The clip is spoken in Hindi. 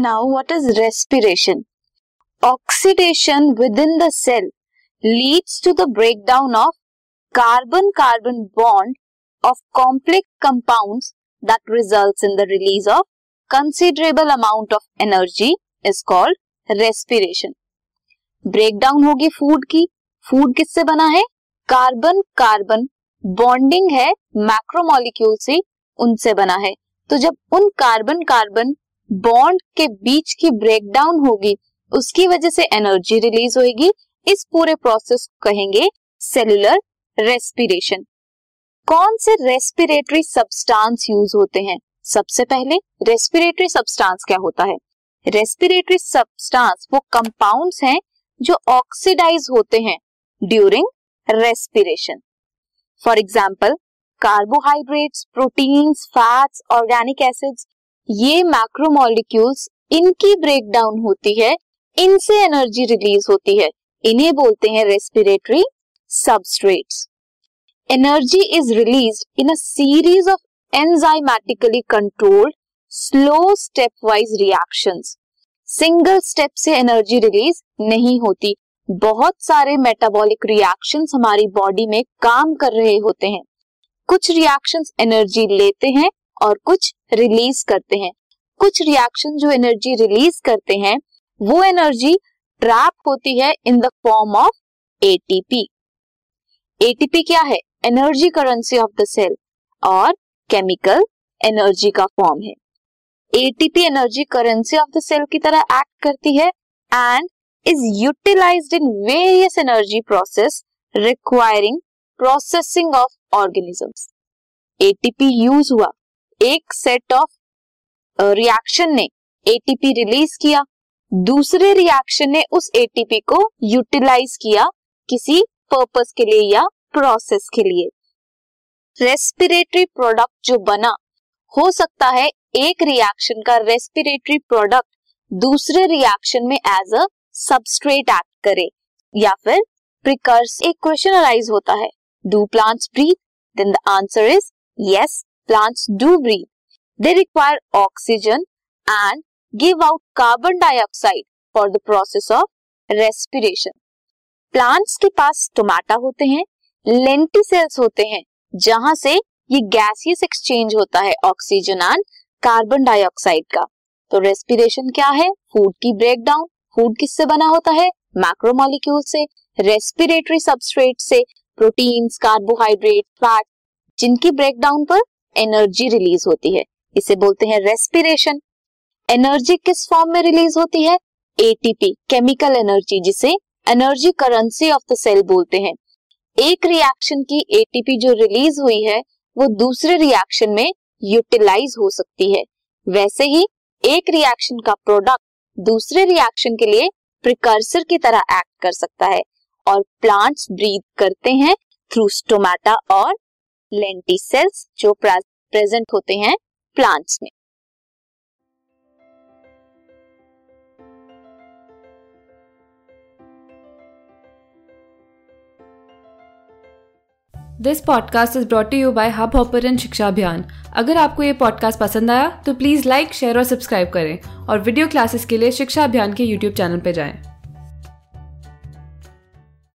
Now what is respiration oxidation within the cell leads to the breakdown of carbon carbon bond of complex compounds that results in the release of considerable amount of energy is called respiration breakdown होगी फ़ूड की। फ़ूड किससे बना है? कार्बन कार्बन बॉन्डिंग है मैक्रोमोलिक्यूल से उनसे बना है। तो जब उन कार्बन कार्बन बॉन्ड के बीच की ब्रेकडाउन होगी, उसकी वजह से एनर्जी रिलीज़ होगी इस पूरे प्रोसेस को कहेंगे सेलुलर रेस्पिरेशन। कौन से रेस्पिरेटरी सब्सटेंस यूज़ होते हैं? सबसे पहले रेस्पिरेटरी सब्सटेंस क्या होता है? रेस्पिरेटरी सब्सटेंस वो कंपाउंड्स हैं जो ऑक्सीडाइज होते हैं during respiration. For example carbohydrates, proteins, fats, organic acids ये मैक्रोमोलिक्यूल्स इनकी ब्रेकडाउन होती है, इनसे एनर्जी रिलीज़ होती है। इन्हें बोलते हैं respiratory substrates energy is release in a series of enzymatically controlled slow stepwise reaction single step से एनर्जी रिलीज़ नहीं होती। बहुत सारे मेटाबॉलिक रिएक्शन हमारी बॉडी में काम कर रहे होते हैं। कुछ रिएक्शन एनर्जी लेते हैं और कुछ रिलीज़ करते हैं। कुछ रिएक्शन जो एनर्जी रिलीज़ करते हैं, वो एनर्जी ट्रैप होती है in the form of ATP ATP क्या है? Energy currency of the cell और केमिकल एनर्जी का फॉर्म है। ATP energy currency of the cell की तरह एक्ट करती है and is utilised in various energy process requiring processing of organisms ATP use हुआ। एक सेट ऑफ़ रिएक्शन ने एटीपी रिलीज़ किया। दूसरे रिएक्शन ने उस एटीपी को यूटिलाइज किया किसी पर्पस के लिए या प्रोसेस के लिए। रेस्पिरेटरी प्रोडक्ट जो बना, हो सकता है एक रिएक्शन का रेस्पिरेटरी प्रोडक्ट दूसरे रिएक्शन में एज अ सबस्ट्रेट एक्ट करे, या फिर प्रिकर्स एक क्वेश्चन अराइज होता है। Do plants breathe then the answer is yes plants do breathe they require oxygen and give out carbon dioxide for the process of respiration plants के पास टोमाटा होते हैं लेंटिसेल्स होते हैं, जहाँ से ये गैसियस एक्सचेंज होता है ऑक्सीजन एंड कार्बन डाइऑक्साइड का। तो रेस्पिरेशन क्या है? फ़ूड की ब्रेकडाउन फ़ूड किससे बना होता है? मैक्रोमोलिक्यूल से। रेस्पिरेटरी सबस्ट्रेट से। प्रोटीन्स कार्बोहाइड्रेट फैट जिनकी ब्रेकडाउन पर एनर्जी रिलीज़ होती है। इसे बोलते हैं रेस्पिरेशन। एनर्जी किस फॉर्म में रिलीज़ होती है? एटीपी केमिकल एनर्जी, जिसे energy currency of the cell बोलते हैं। एक रिएक्शन की एटीपी जो रिलीज़ हुई है, वो दूसरे रिएक्शन में यूटिलाइज हो सकती है। वैसे ही, एक रिएक्शन का प्रोडक्ट दूसरे रिएक्शन के लिए प्रिकर्सर की तरह एक्ट कर सकता है और प्लांट्स ब्रीद करते हैं थ्रू स्टोमेटा और लेंटिसेल्स जो प्रेजेंट होते हैं प्लांट्स में। This podcast is brought you by Hub Hopper शिक्षा अभियान अगर आपको ये पॉडकास्ट पसंद आया तो प्लीज़ लाइक शेयर और सब्सक्राइब करें। और वीडियो क्लासेस के लिए शिक्षा अभियान के यूट्यूब चैनल पर जाएँ।